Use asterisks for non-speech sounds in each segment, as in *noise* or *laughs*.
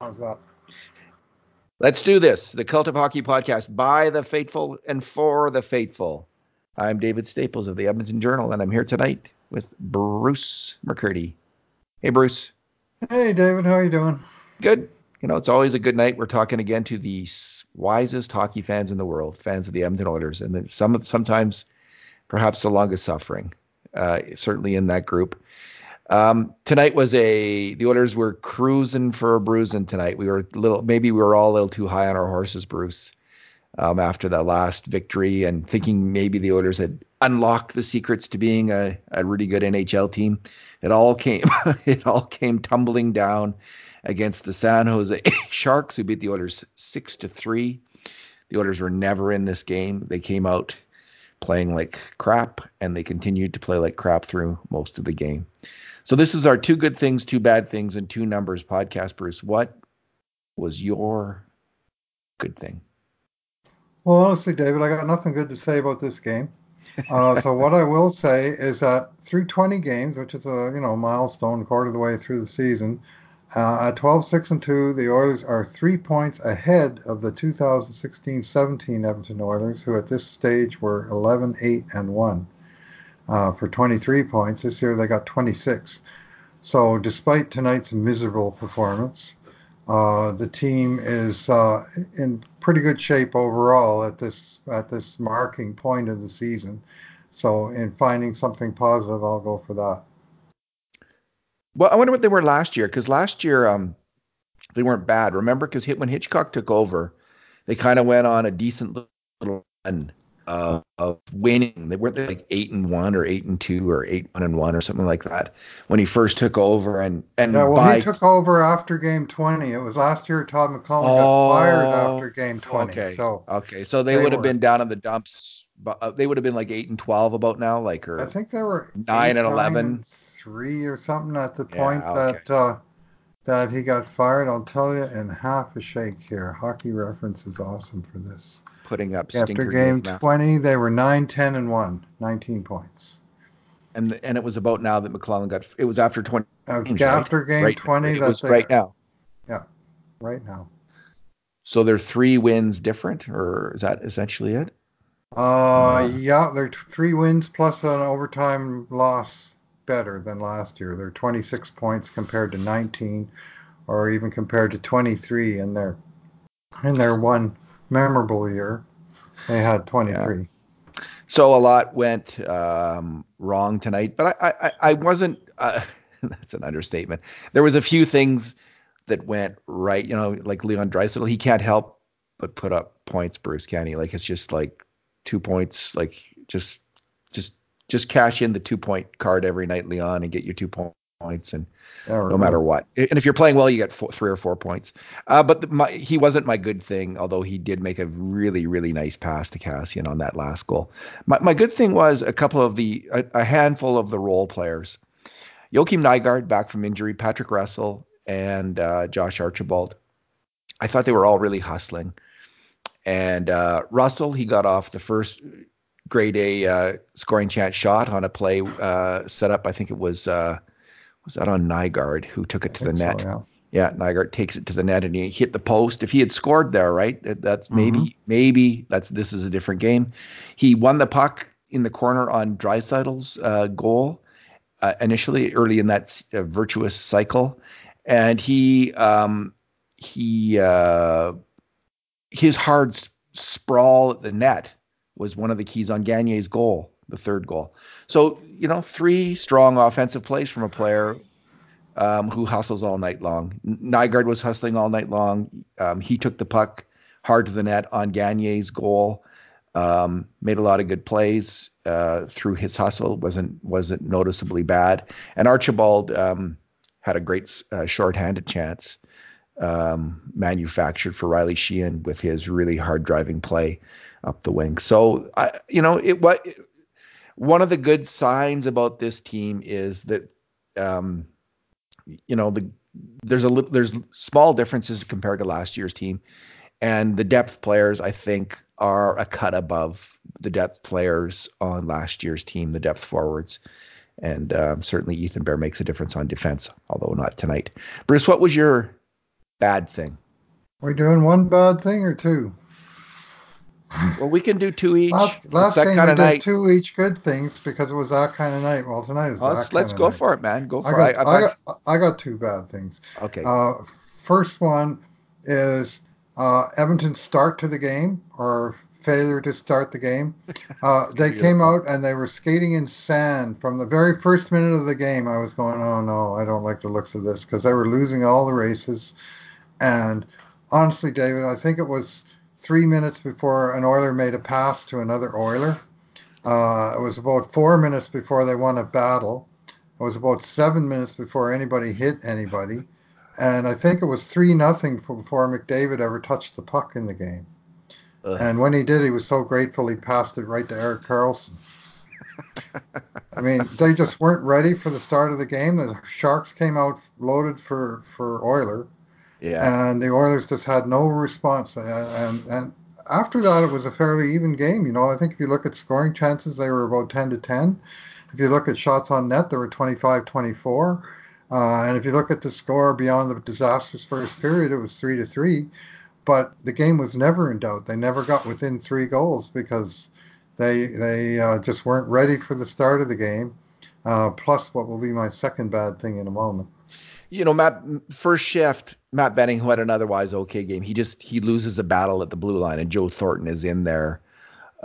How's that? Let's do this. The Cult of Hockey podcast by the faithful and for the faithful. I'm David Staples of the Edmonton Journal, and I'm here tonight with Bruce McCurdy. Hey, Bruce. Hey, David. How are you doing? Good. You know, it's always a good night. We're talking again to the wisest hockey fans in the world, fans of the Edmonton Oilers, and some sometimes perhaps the longest suffering. Uh, certainly in that group. Um, tonight was a the Oilers were cruising for a bruising tonight. We were a little maybe we were all a little too high on our horses, Bruce, um, after that last victory and thinking maybe the Oilers had unlocked the secrets to being a, a really good NHL team. It all came *laughs* it all came tumbling down against the San Jose *coughs* Sharks, who beat the Oilers six to three. The Oilers were never in this game. They came out playing like crap, and they continued to play like crap through most of the game. So this is our two good things, two bad things, and two numbers podcast. Bruce, what was your good thing? Well, honestly, David, I got nothing good to say about this game. Uh, so what I will say is that through 20 games, which is a you know milestone, quarter of the way through the season, uh, at 12, 6, and 2, the Oilers are three points ahead of the 2016-17 Edmonton Oilers, who at this stage were 11, 8, and 1 uh, for 23 points. This year they got 26. So despite tonight's miserable performance, uh, the team is uh, in pretty good shape overall at this at this marking point of the season. So in finding something positive, I'll go for that. Well, I wonder what they were last year because last year um, they weren't bad. Remember, because when Hitchcock took over, they kind of went on a decent little run uh, of winning. They weren't like eight and one or eight and two or eight one and one or something like that when he first took over. And and yeah, well, by, he took over after game twenty. It was last year. Todd McLellan oh, got fired after game twenty. Okay, so okay, so they, they would have been down in the dumps. But uh, they would have been like eight and twelve about now, like or I think they were nine and eleven, and three or something at the point yeah, okay. that. Uh, that he got fired, I'll tell you in half a shake here. Hockey reference is awesome for this putting up after game 20 they were 9 10 and 1 19 points. And and it was about now that McLellan got it was after 20 uh, after right? game right, 20 it was right now. Yeah right now. So they're three wins different or is that essentially it? Uh, uh. yeah they're t- three wins plus an overtime loss better than last year. They're 26 points compared to 19 or even compared to 23 in their in their one memorable year. They had 23. Yeah. So a lot went um, wrong tonight, but I, I, I wasn't. Uh, *laughs* that's an understatement. There was a few things that went right. You know, like Leon Draisaitl, he can't help but put up points. Bruce can he? Like it's just like two points. Like just, just, just cash in the two point card every night, Leon, and get your two points. And no matter what. And if you're playing well, you get four, three or four points. Uh, but the, my, he wasn't my good thing, although he did make a really, really nice pass to Kassian on that last goal. My, my good thing was a couple of the, a, a handful of the role players. Joakim Nygard back from injury, Patrick Russell, and uh, Josh Archibald. I thought they were all really hustling. And uh, Russell, he got off the first grade A uh, scoring chance shot on a play uh, set up. I think it was uh, was that on Nygard who took it to the net? So, yeah. yeah, Nygard takes it to the net and he hit the post. If he had scored there, right, that's maybe mm-hmm. maybe that's this is a different game. He won the puck in the corner on Draisaitl's uh, goal uh, initially early in that uh, virtuous cycle, and he um, he uh, his hard sprawl at the net was one of the keys on Gagner's goal the third goal. So, you know, three strong offensive plays from a player um, who hustles all night long. Nygard was hustling all night long. Um, he took the puck hard to the net on Gagner's goal. Um, made a lot of good plays uh, through his hustle. wasn't wasn't noticeably bad. And Archibald um, had a great uh, shorthanded chance um, manufactured for Riley Sheahan with his really hard driving play up the wing. So I, you know, it what one of the good signs about this team is that um, you know the there's a there's small differences compared to last year's team and the depth players i think are a cut above the depth players on last year's team the depth forwards and um, certainly ethan bear makes a difference on defense although not tonight bruce what was your bad thing. Are we doing one bad thing or two? Well, we can do two each. Last, last that game kind we of did night. two each good things because it was that kind of night. Well, tonight is Well, that let's let's go night. for it, man. Go I for got, it. I, I, got, I got two bad things. okay. Uh, first one is uh, Edmonton's start to the game or failure to start the game. *laughs* Uh, they came out and they were skating in sand from the very first minute of the game. I was going, oh no, I don't like the looks of this because they were losing all the races. And honestly, David, I think it was three minutes before an Oiler made a pass to another Oiler. Uh, it was about four minutes before they won a battle. It was about seven minutes before anybody hit anybody. And I think it was three nothing before McDavid ever touched the puck in the game. Ugh. And when he did, he was so grateful he passed it right to Erik Karlsson. I mean, they just weren't ready for the start of the game. The Sharks came out loaded for for Oiler, yeah. and the Oilers just had no response. And, and after that, it was a fairly even game. You know, I think if you look at scoring chances, they were about ten to ten. If you look at shots on net, they were 25-24. Uh, and if you look at the score beyond the disastrous first period, it was three to three. But the game was never in doubt. They never got within three goals because they they uh, just weren't ready for the start of the game. Uh, plus, what will be my second bad thing in a moment. You know, Matt first shift, Matt Benning, who had an otherwise okay game, he just he loses a battle at the blue line, and Joe Thornton is in there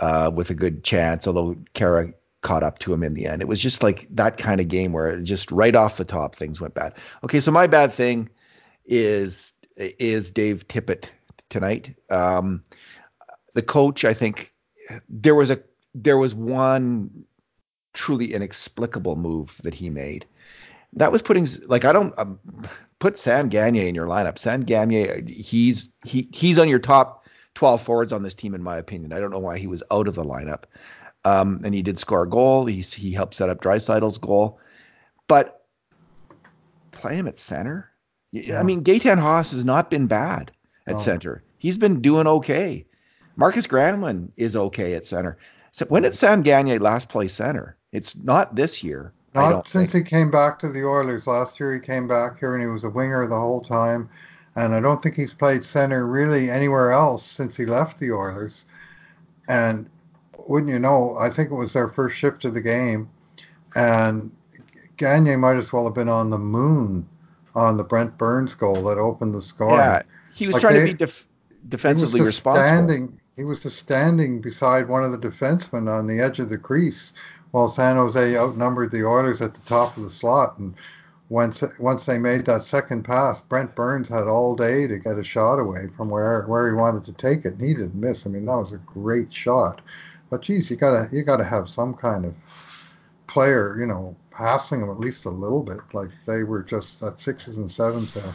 uh, with a good chance, although Kara caught up to him in the end. It was just like that kind of game where just right off the top things went bad. Okay, so my bad thing is is Dave Tippett tonight. Um, the coach, I think there was a there was one truly inexplicable move that he made that was putting like I don't um, put Sam Gagner in your lineup. Sam Gagner, he's he he's on your top twelve forwards on this team, in my opinion. I don't know why he was out of the lineup. Um, and he did score a goal. He he helped set up Draisaitl's goal, but play him at center. Yeah. I mean, Gaetan Haas has not been bad at No. center. He's been doing okay. Markus Granlund is okay at center. So when did Sam Gagner last play center? It's not this year. Not since think. he came back to the Oilers last year. He came back here and he was a winger the whole time. And I don't think he's played center really anywhere else since he left the Oilers. And wouldn't you know, I think it was their first shift of the game. And Gagner might as well have been on the moon on the Brent Burns goal that opened the score. Yeah, he was Like trying they- to be def- defensively just responsible. standing. He was just standing beside one of the defensemen on the edge of the crease, while San Jose outnumbered the Oilers at the top of the slot. And once once they made that second pass, Brent Burns had all day to get a shot away from where where he wanted to take it, and he didn't miss. I mean, that was a great shot. But geez, you gotta you gotta have some kind of player, you know, passing them at least a little bit. Like they were just at sixes and sevens there.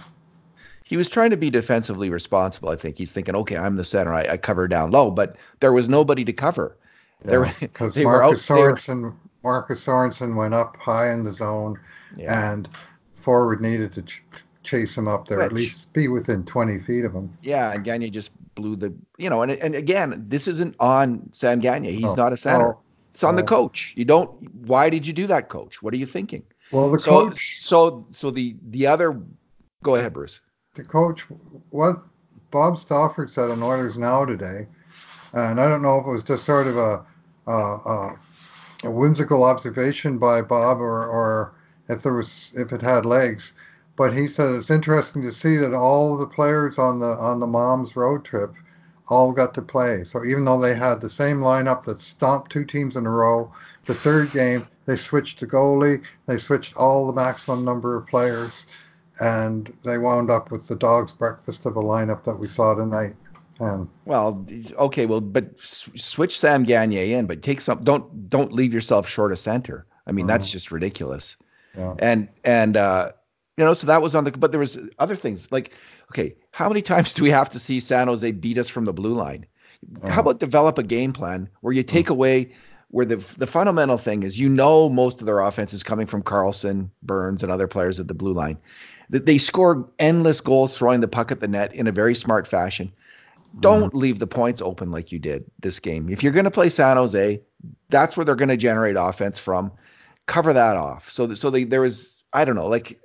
He was trying to be defensively responsible. I think he's thinking, okay, I'm the center. I, I cover down low, but there was nobody to cover. There because Marcus Sorensen Marcus Sorensen went up high in the zone, Yeah, and forward needed to ch- chase him up there, at least be within 20 feet of him. yeah. And Gagner just blew the, you know, and and again, this isn't on Sam Gagner. He's No. not a center. Oh, It's on the coach. You don't. Why did you do that, coach? What are you thinking? well, the so, coach, So so the the other. Go ahead, Bruce. the coach, what Bob Stauffer said on Oilers Now today, and I don't know if it was just sort of a, a, a, a whimsical observation by Bob or, or if there was if it had legs, but he said it's interesting to see that all the players on the on the mom's road trip all got to play. So even though they had the same lineup that stomped two teams in a row, the third game they switched to goalie, they switched all the maximum number of players, and they wound up with the dog's breakfast of a lineup that we saw tonight. And Well, okay, well, but switch Sam Gagner in, but take some. Don't don't leave yourself short of center. I mean, that's Mhm. just ridiculous. yeah, And and uh, you know, so that was on the. But there was other things like, okay, how many times do we have to see San Jose beat us from the blue line? How about develop a game plan where you take away where the the fundamental thing is you know most of their offense is coming from Karlsson, Burns, and other players at the blue line. That they score endless goals throwing the puck at the net in a very smart fashion. Don't leave the points open like you did this game. If you're going to play San Jose, that's where they're going to generate offense from. Cover that off. So, so they, there was, I don't know, like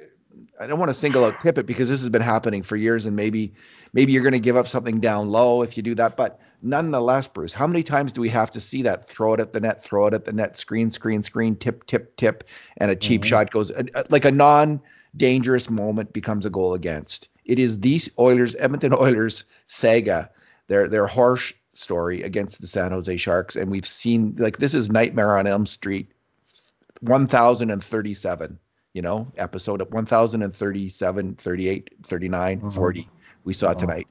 I don't want to single out Tippett because this has been happening for years, and maybe maybe you're going to give up something down low if you do that. But nonetheless, Bruce, how many times do we have to see that throw it at the net, throw it at the net, screen, screen, screen, tip, tip, tip, and a cheap mm-hmm. shot goes like a non-dangerous moment becomes a goal against. It is these Oilers, Edmonton *laughs* Oilers saga, their their harsh story against the San Jose Sharks, and we've seen like this is Nightmare on Elm Street, 1037 you know, episode of 1037, 38, 39, mm-hmm. 40 we saw mm-hmm. tonight.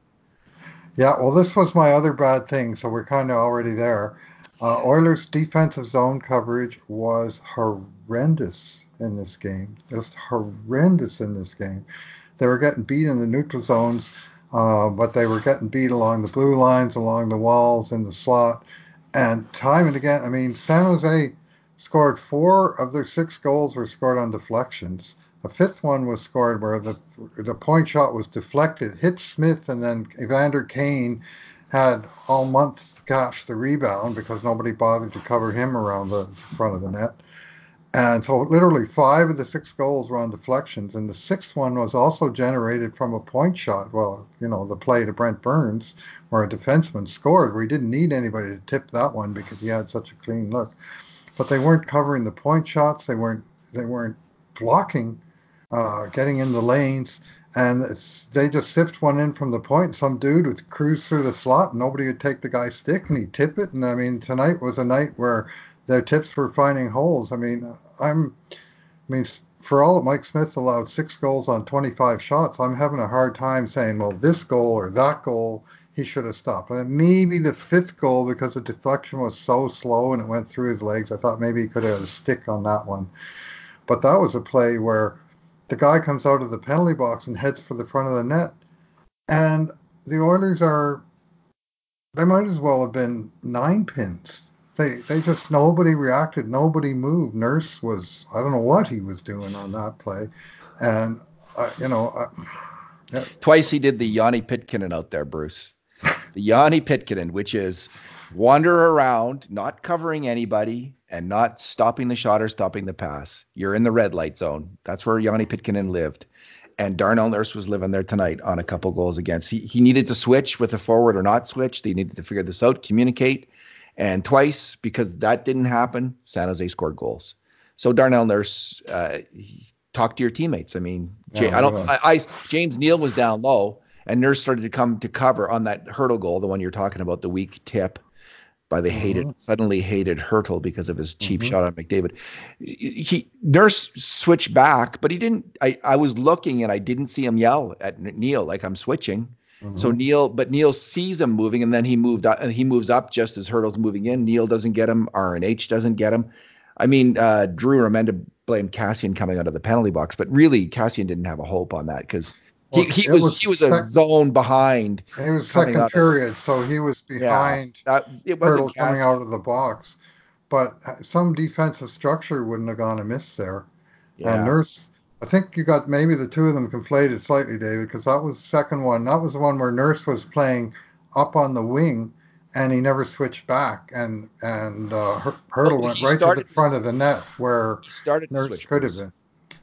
Yeah, well, this was my other bad thing, so we're kind of already there. Uh, Oilers' defensive zone coverage was horrendous in this game, just horrendous in this game. They were getting beat in the neutral zones, uh, but they were getting beat along the blue lines, along the walls, in the slot, and time and again. I mean, San Jose scored four of their six goals were scored on deflections. A fifth one was scored where the the point shot was deflected, hit Smith, and then Evander Kane had all month to catch the rebound because nobody bothered to cover him around the front of the net. And so, literally, five of the six goals were on deflections, and the sixth one was also generated from a point shot. Well, you know, the play to Brent Burns, where a defenseman scored, where he didn't need anybody to tip that one because he had such a clean look but they weren't covering the point shots. They weren't they weren't blocking, uh, getting in the lanes, and they just sift one in from the point. Some dude would cruise through the slot, and nobody would take the guy's stick, and he'd tip it. And I mean, tonight was a night where their tips for finding holes. I mean, I'm, I mean, for all that Mike Smith allowed six goals on 25 shots, I'm having a hard time saying, well, this goal or that goal he should have stopped. And maybe the fifth goal, because the deflection was so slow and it went through his legs, I thought maybe he could have had a stick on that one. But that was a play where the guy comes out of the penalty box and heads for the front of the net. And the Oilers are, they might as well have been nine pins. They, they just, nobody reacted, nobody moved. Nurse was, I don't know what he was doing on that play. And, uh, you know, uh, yeah. Twice he did the Joni Pitkanen out there, Bruce the Joni Pitkanen, which is wander around, not covering anybody and not stopping the shot or stopping the pass. You're in the red light zone. That's where Joni Pitkanen lived. And Darnell Nurse was living there tonight on a couple goals against. He, he needed to switch with a forward or not switch. They needed to figure this out, communicate. And twice, because that didn't happen, San Jose scored goals. So Darnell Nurse, uh, talk to your teammates. I mean, yeah, I don't. I, I, James Neal was down low and Nurse started to come to cover on that Hertl goal, the one you're talking about, the weak tip by the mm-hmm. hated, suddenly hated Hertl because of his cheap mm-hmm. shot on McDavid. He Nurse switched back, but he didn't. I, I was looking and I didn't see him yell at Neal like I'm switching. Mm-hmm. So Neal, but Neal sees him moving, and then he moved up, and he moves up just as Hertl's moving in. Neal doesn't get him. RNH doesn't get him. I mean, uh, Drew Remenda blamed Kassian coming out of the penalty box, but really Kassian didn't have a hope on that because he, he was, was, he was sec- a zone behind. He was second period, so he was behind. Yeah, that, it wasn't coming out of the box, but some defensive structure wouldn't have gone amiss there. Yeah. And Nurse, I think you got maybe the two of them conflated slightly, David, because that was the second one. That was the one where Nurse was playing up on the wing, and he never switched back, and and uh, Hertl well, went right to the front of the net where started Nurse could have been.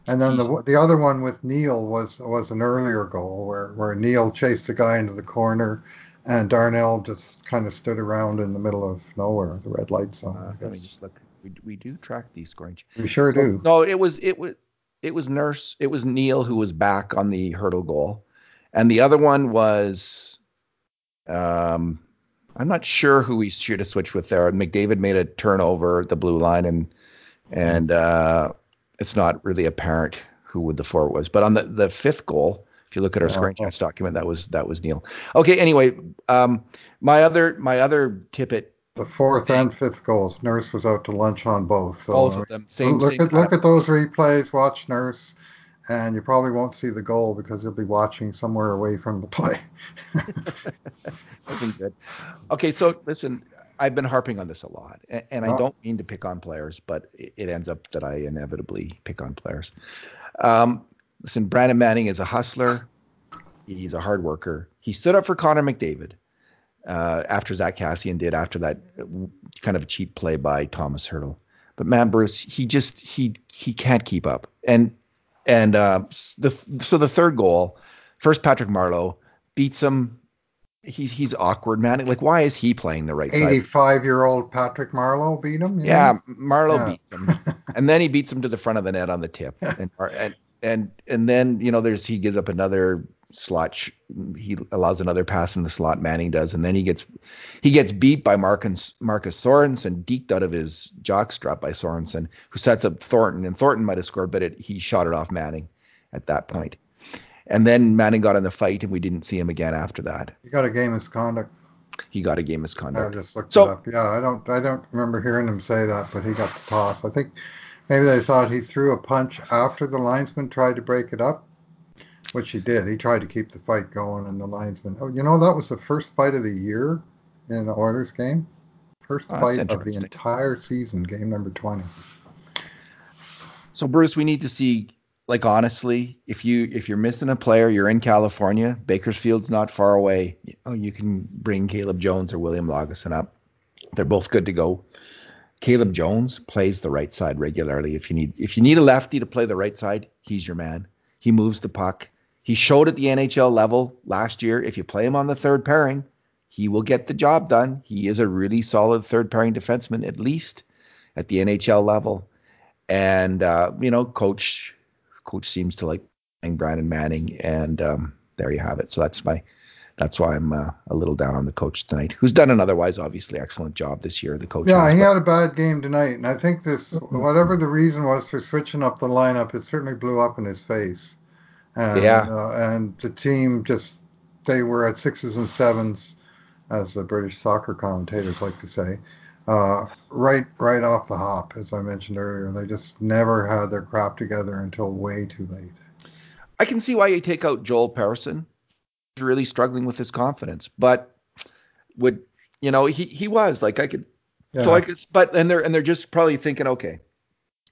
And then the the other one with Neal was was an earlier goal where where Neal chased the guy into the corner, and Darnell just kind of stood around in the middle of nowhere, the red light zone. Uh, let me just look. We, we do track these scoring. We sure so, do. No, it was it was it was Nurse. It was Neal who was back on the Hertl goal, and the other one was, um, I'm not sure who we should have switched with there. McDavid made a turnover at the blue line, and and uh, it's not really apparent who would the forward was. But on the, the fifth goal, if you look at our scoring chance document, that was that was Neal Okay. Anyway, um, my other my other tippet. The fourth and fifth goals. Nurse was out to lunch on both. So both of them. Same. Look same at look at those replays. Watch Nurse, and you probably won't see the goal because you'll be watching somewhere away from the play. *laughs* Wasn't good. Okay, so listen, I've been harping on this a lot, and, I don't mean to pick on players, but it, it, ends up that I inevitably pick on players. Um, listen, Brandon Manning is a hustler. He's a hard worker. He stood up for Connor McDavid uh, after Zack Kassian did after that kind of cheap play by Tomas Hertl. But man, Bruce, he just he he can't keep up. And and uh, the so the third goal, first Patrick Marleau beats him. He's he's awkward, man. Like, why is he playing the right 85 side? Eighty-five-year-old Patrick Marleau beat him. Yeah, Marleau yeah. beats him, and then he beats him to the front of the net on the tip, *laughs* and and and and then you know there's he gives up another slot. Sh- he allows another pass in the slot. Manning does, and then he gets he gets beat by Marcus Marcus Sorensen, deked out of his jockstrap by Sorensen, who sets up Thornton, and Thornton might have scored, but it, he shot it off Manning at that point. And then Manning got in the fight, and we didn't see him again after that. He got a game misconduct. He got a game misconduct. I just looked so, it up. Yeah, I don't I don't remember hearing him say that, but he got the toss. I think maybe they thought he threw a punch after the linesman tried to break it up which he did. He tried to keep the fight going, and the linesman. Oh, you know that was the first fight of the year in the Oilers game. First oh, fight of the entire season, game number twenty. So Bruce, we need to see. Like honestly, if you if you're missing a player, you're in California. Bakersfield's not far away. Oh, you can bring Caleb Jones or William Lagesson up. They're both good to go. Caleb Jones plays the right side regularly. If you need if you need a lefty to play the right side, he's your man. He moves the puck. He showed at the NHL level last year. If you play him on the third pairing, he will get the job done. He is a really solid third pairing defenseman, at least at the NHL level. And uh, you know, coach coach seems to like playing Brandon Manning, and um, there you have it. So that's my that's why I'm uh, a little down on the coach tonight, who's done an otherwise obviously excellent job this year. The coach, yeah, has, he but... had a bad game tonight, and I think this, whatever the reason was for switching up the lineup, it certainly blew up in his face. And, yeah. Uh, and the team just, they were at sixes and sevens, as the British soccer commentators like to say, uh, right, right off the hop, as I mentioned earlier. They just never had their crap together until way too late. I can see why you take out Joel Persson. He's really struggling with his confidence, but would you know he he was like I could yeah. so I could but and they're and they're just probably thinking okay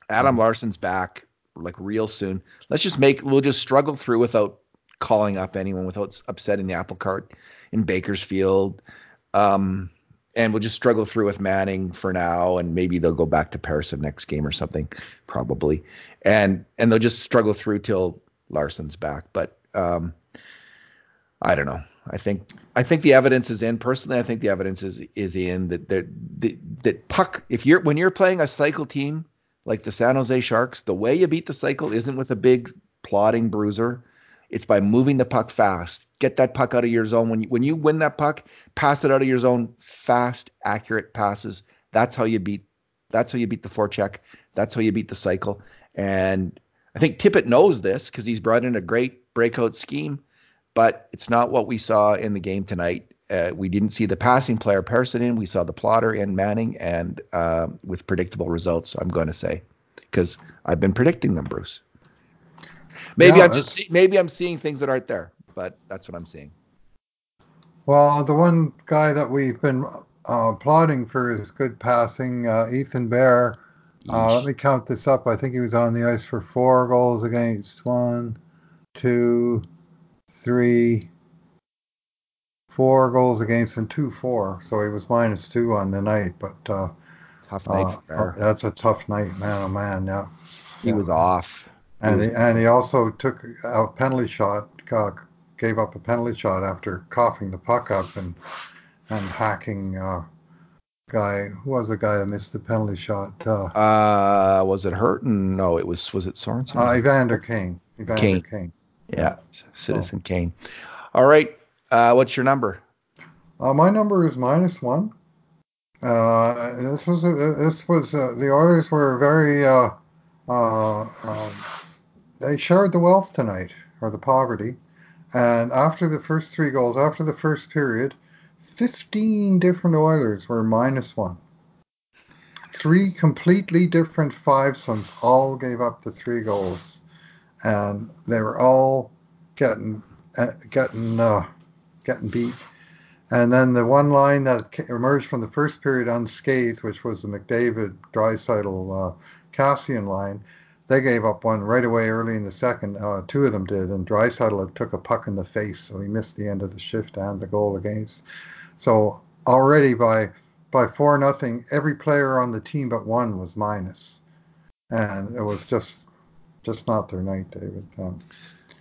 Adam Larsson's back like real soon. Let's just make we'll just struggle through without calling up anyone, without upsetting the apple cart in Bakersfield. Um, and we'll just struggle through with Manning for now, and maybe they'll go back to Persson next game or something, probably. And and they'll just struggle through till Larsson's back. But um, I don't know. I think I think the evidence is in. Personally, I think the evidence is is in that that that, that puck. If you're when you're playing a cycle team like the San Jose Sharks, the way you beat the cycle isn't with a big plodding bruiser. It's by moving the puck fast. Get that puck out of your zone. When you, when you win that puck, pass it out of your zone. Fast, accurate passes. That's how you beat. That's how you beat the forecheck. That's how you beat the cycle. And I think Tippett knows this because he's brought in a great breakout scheme, but it's not what we saw in the game tonight. Uh, we didn't see the passing player Persson in. We saw the plotter in Manning, and uh, with predictable results, I'm going to say, because I've been predicting them, Bruce. Maybe I'm just see- maybe I'm seeing things that aren't there, but that's what I'm seeing. Well, the one guy that we've been uh, applauding for his good passing, uh, Ethan Bear. Uh, let me count this up. I think he was on the ice for four goals against one, two, three, four goals against and two four. So he was minus two on the night. But uh, tough night. Uh, that's a tough night, man. Oh man, yeah. He yeah. was off. He and was... he, and he also took a penalty shot. Uh, gave up a penalty shot after coughing the puck up and and hacking. Uh, guy who was the guy that missed the penalty shot? Uh, uh was it Hurton? No, it was was it Sorensen? Uh, Evander Kane. Evander Kane. Kane. Yeah, Citizen oh. Kane. All right, uh, what's your number? Uh, my number is minus one. Uh, this was this was uh, the Oilers were very uh, uh, um, they shared the wealth tonight or the poverty, and after the first three goals, after the first period, fifteen different Oilers were minus one. Three completely different fivesomes all gave up the three goals, and they were all getting uh, getting uh, getting beat. And then the one line that emerged from the first period unscathed, which was the McDavid, Draisaitl, uh, Kassian line, they gave up one right away early in the second. Uh, two of them did, and Draisaitl took a puck in the face, so he missed the end of the shift and the goal against. So already by by four nothing, every player on the team but one was minus, and it was just just not their night, David. Um,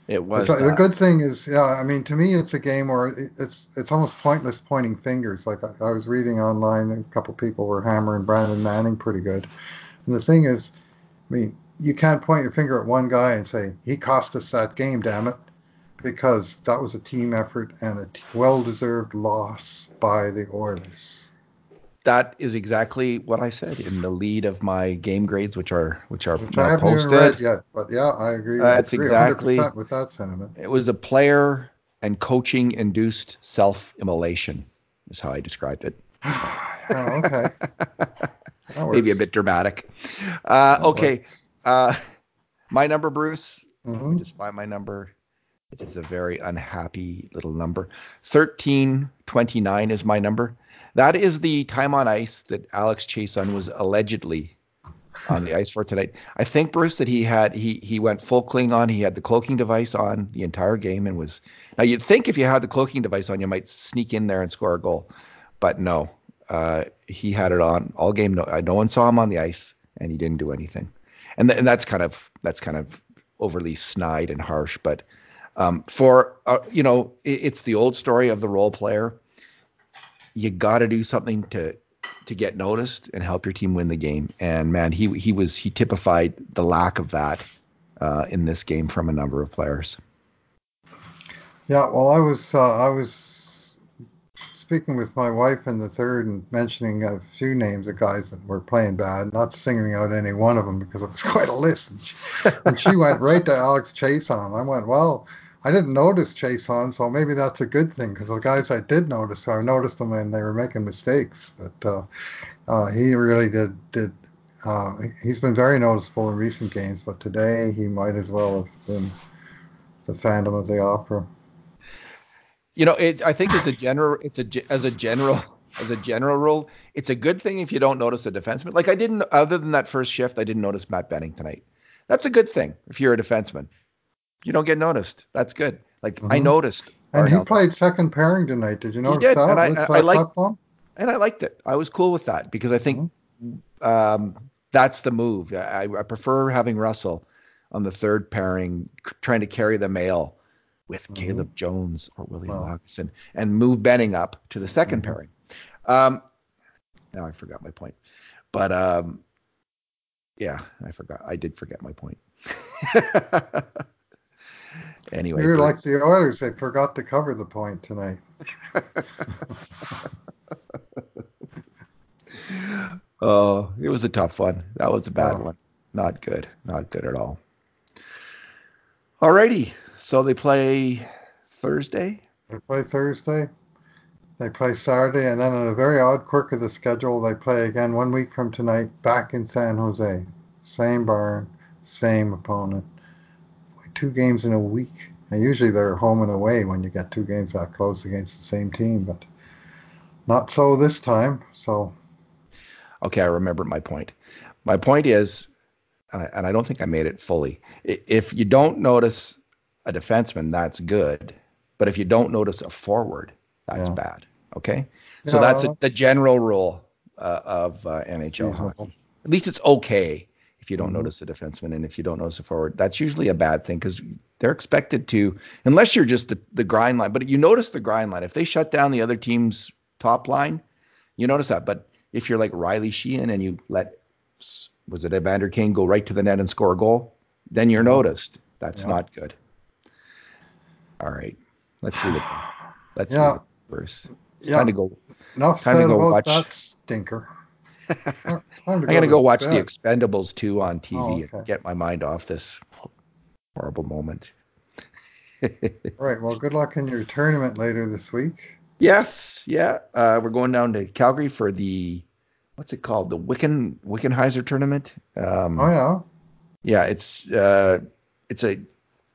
it was the good thing is, yeah. I mean, to me, it's a game where it's it's almost pointless pointing fingers. Like I, I was reading online, a couple people were hammering Brandon Manning pretty good. And the thing is, I mean, you can't point your finger at one guy and say he cost us that game, damn it, because that was a team effort and a well-deserved loss by the Oilers that is exactly what I said in the lead of my game grades, which are which are which haven't posted. read yet, but yeah, I agree. That's exactly with that sentiment. It was a player and coaching induced self immolation, is how I described it. *sighs* oh, okay. *laughs* Maybe a bit dramatic. Uh, okay. Uh, my number, Bruce. Mm-hmm. Let me mm-hmm. just find my number. It is a very unhappy little number. 1329 is my number. That is the time on ice that Alex Chiasson was allegedly on the ice for tonight. I think Bruce that he had he he went full Klingon. He had the cloaking device on the entire game and was now you'd think if you had the cloaking device on you might sneak in there and score a goal, but no, uh, he had it on all game. No, uh, no one saw him on the ice and he didn't do anything, and th- and that's kind of that's kind of overly snide and harsh, but. Um, for uh, you know, it, it's the old story of the role player you got to do something to to get noticed and help your team win the game. And man, he he was he typified the lack of that uh, in this game from a number of players. Yeah, well, I was uh, I was speaking with my wife in the third and mentioning a few names of guys that were playing bad, not singling out any one of them because it was *laughs* quite a list. And she, and she went right to Alex Chiasson. I went, well, I didn't notice Chiasson, so maybe that's a good thing because the guys I did notice, I noticed them and they were making mistakes. But uh, uh, he really did did. Uh, he's been very noticeable in recent games, but today he might as well have been the Phantom of the Opera. You know, it, I think as a general, it's a as a general as a general rule, it's a good thing if you don't notice a defenseman. Like I didn't, other than that first shift, I didn't notice Matt Benning tonight. That's a good thing if you're a defenseman you don't get noticed. That's good. Like mm-hmm. I noticed. And he played second pairing tonight. Did you notice did. that? And I, I, I liked, and I liked it. I was cool with that because I think mm-hmm. um, that's the move. I, I, prefer having Russell on the third pairing, c- trying to carry the mail with mm-hmm. Caleb Jones or William wow. Hawkinson and move Benning up to the 2nd mm-hmm. pairing. Um, now I forgot my point, but um, yeah, I forgot. I did forget my point. *laughs* Anyway, you're like the Oilers; they forgot to cover the point tonight. *laughs* oh, it was a tough one. That was a bad one. Not good. Not good at all. Alrighty, so they play Thursday. They play Thursday. They play Saturday, and then in a very odd quirk of the schedule, they play again one week from tonight, back in San Jose. Same barn, same opponent two games in a week. And usually they're home and away when you get two games that close against the same team, but not so this time. So, okay, I remember my point. My point is, and I, and I don't think I made it fully. If you don't notice a defenseman, that's good. But if you don't notice a forward, that's yeah. bad. Okay, so yeah, that's a, the general rule uh, of uh, NHL hockey. At least it's okay if you don't mm-hmm. notice a defenseman and if you don't notice a forward. That's usually a bad thing because they're expected to, unless you're just the, the grind line. But you notice the grind line. If they shut down the other team's top line, you notice that. But if you're like Riley Sheahan and you let, was it Evander Kane go right to the net and score a goal, then you're noticed. That's yeah. not good. All right. Let's leave it. Let's yeah. leave it, Bruce. It's yeah. time to go. Enough time to go watch that stinker. I'm going *laughs* to go watch bed. The Expendables 2 on TV oh, okay. and get my mind off this horrible moment. *laughs* All right. Well, good luck in your tournament later this week. Yes. Yeah. Uh, we're going down to Calgary for the, what's it called? The Wicken Wickenheiser tournament. Um, oh, yeah. Yeah. It's, uh, it's a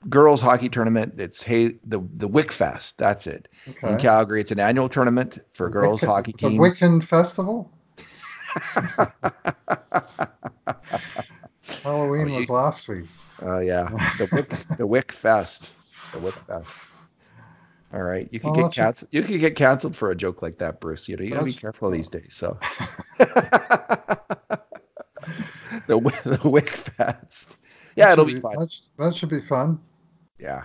girls hockey tournament. It's hey the the Wick Fest. That's it. Okay. In Calgary, it's an annual tournament for the girls hockey teams. The Wicken Festival. *laughs* Halloween oh, was last week. Oh uh, yeah, the Wick, the Wick Fest, the Wick Fest. All right, you could get canceled. You can get canceled for a joke like that, Bruce. You know, you gotta be careful these days. So, *laughs* the the Wick Fest. Yeah, That it'll should be fun. That, that should be fun. Yeah.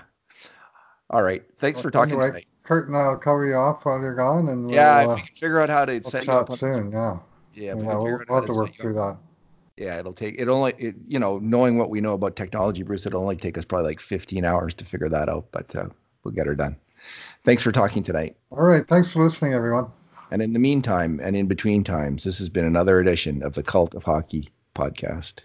All right. Thanks for talking anyway, tonight. Kurt and I'll cover you off while you're gone, and Yeah, we'll, if uh, we can figure out how to we'll set you up soon. Yeah, Yeah, yeah, we'll, we'll have to work through that. Yeah, it'll take it only it, you know knowing what we know about technology, Bruce. It'll only take us probably like 15 hours to figure that out, but uh, we'll get her done. Thanks for talking tonight. All right, thanks for listening, everyone. And in the meantime, and in between times, this has been another edition of the Cult of Hockey podcast.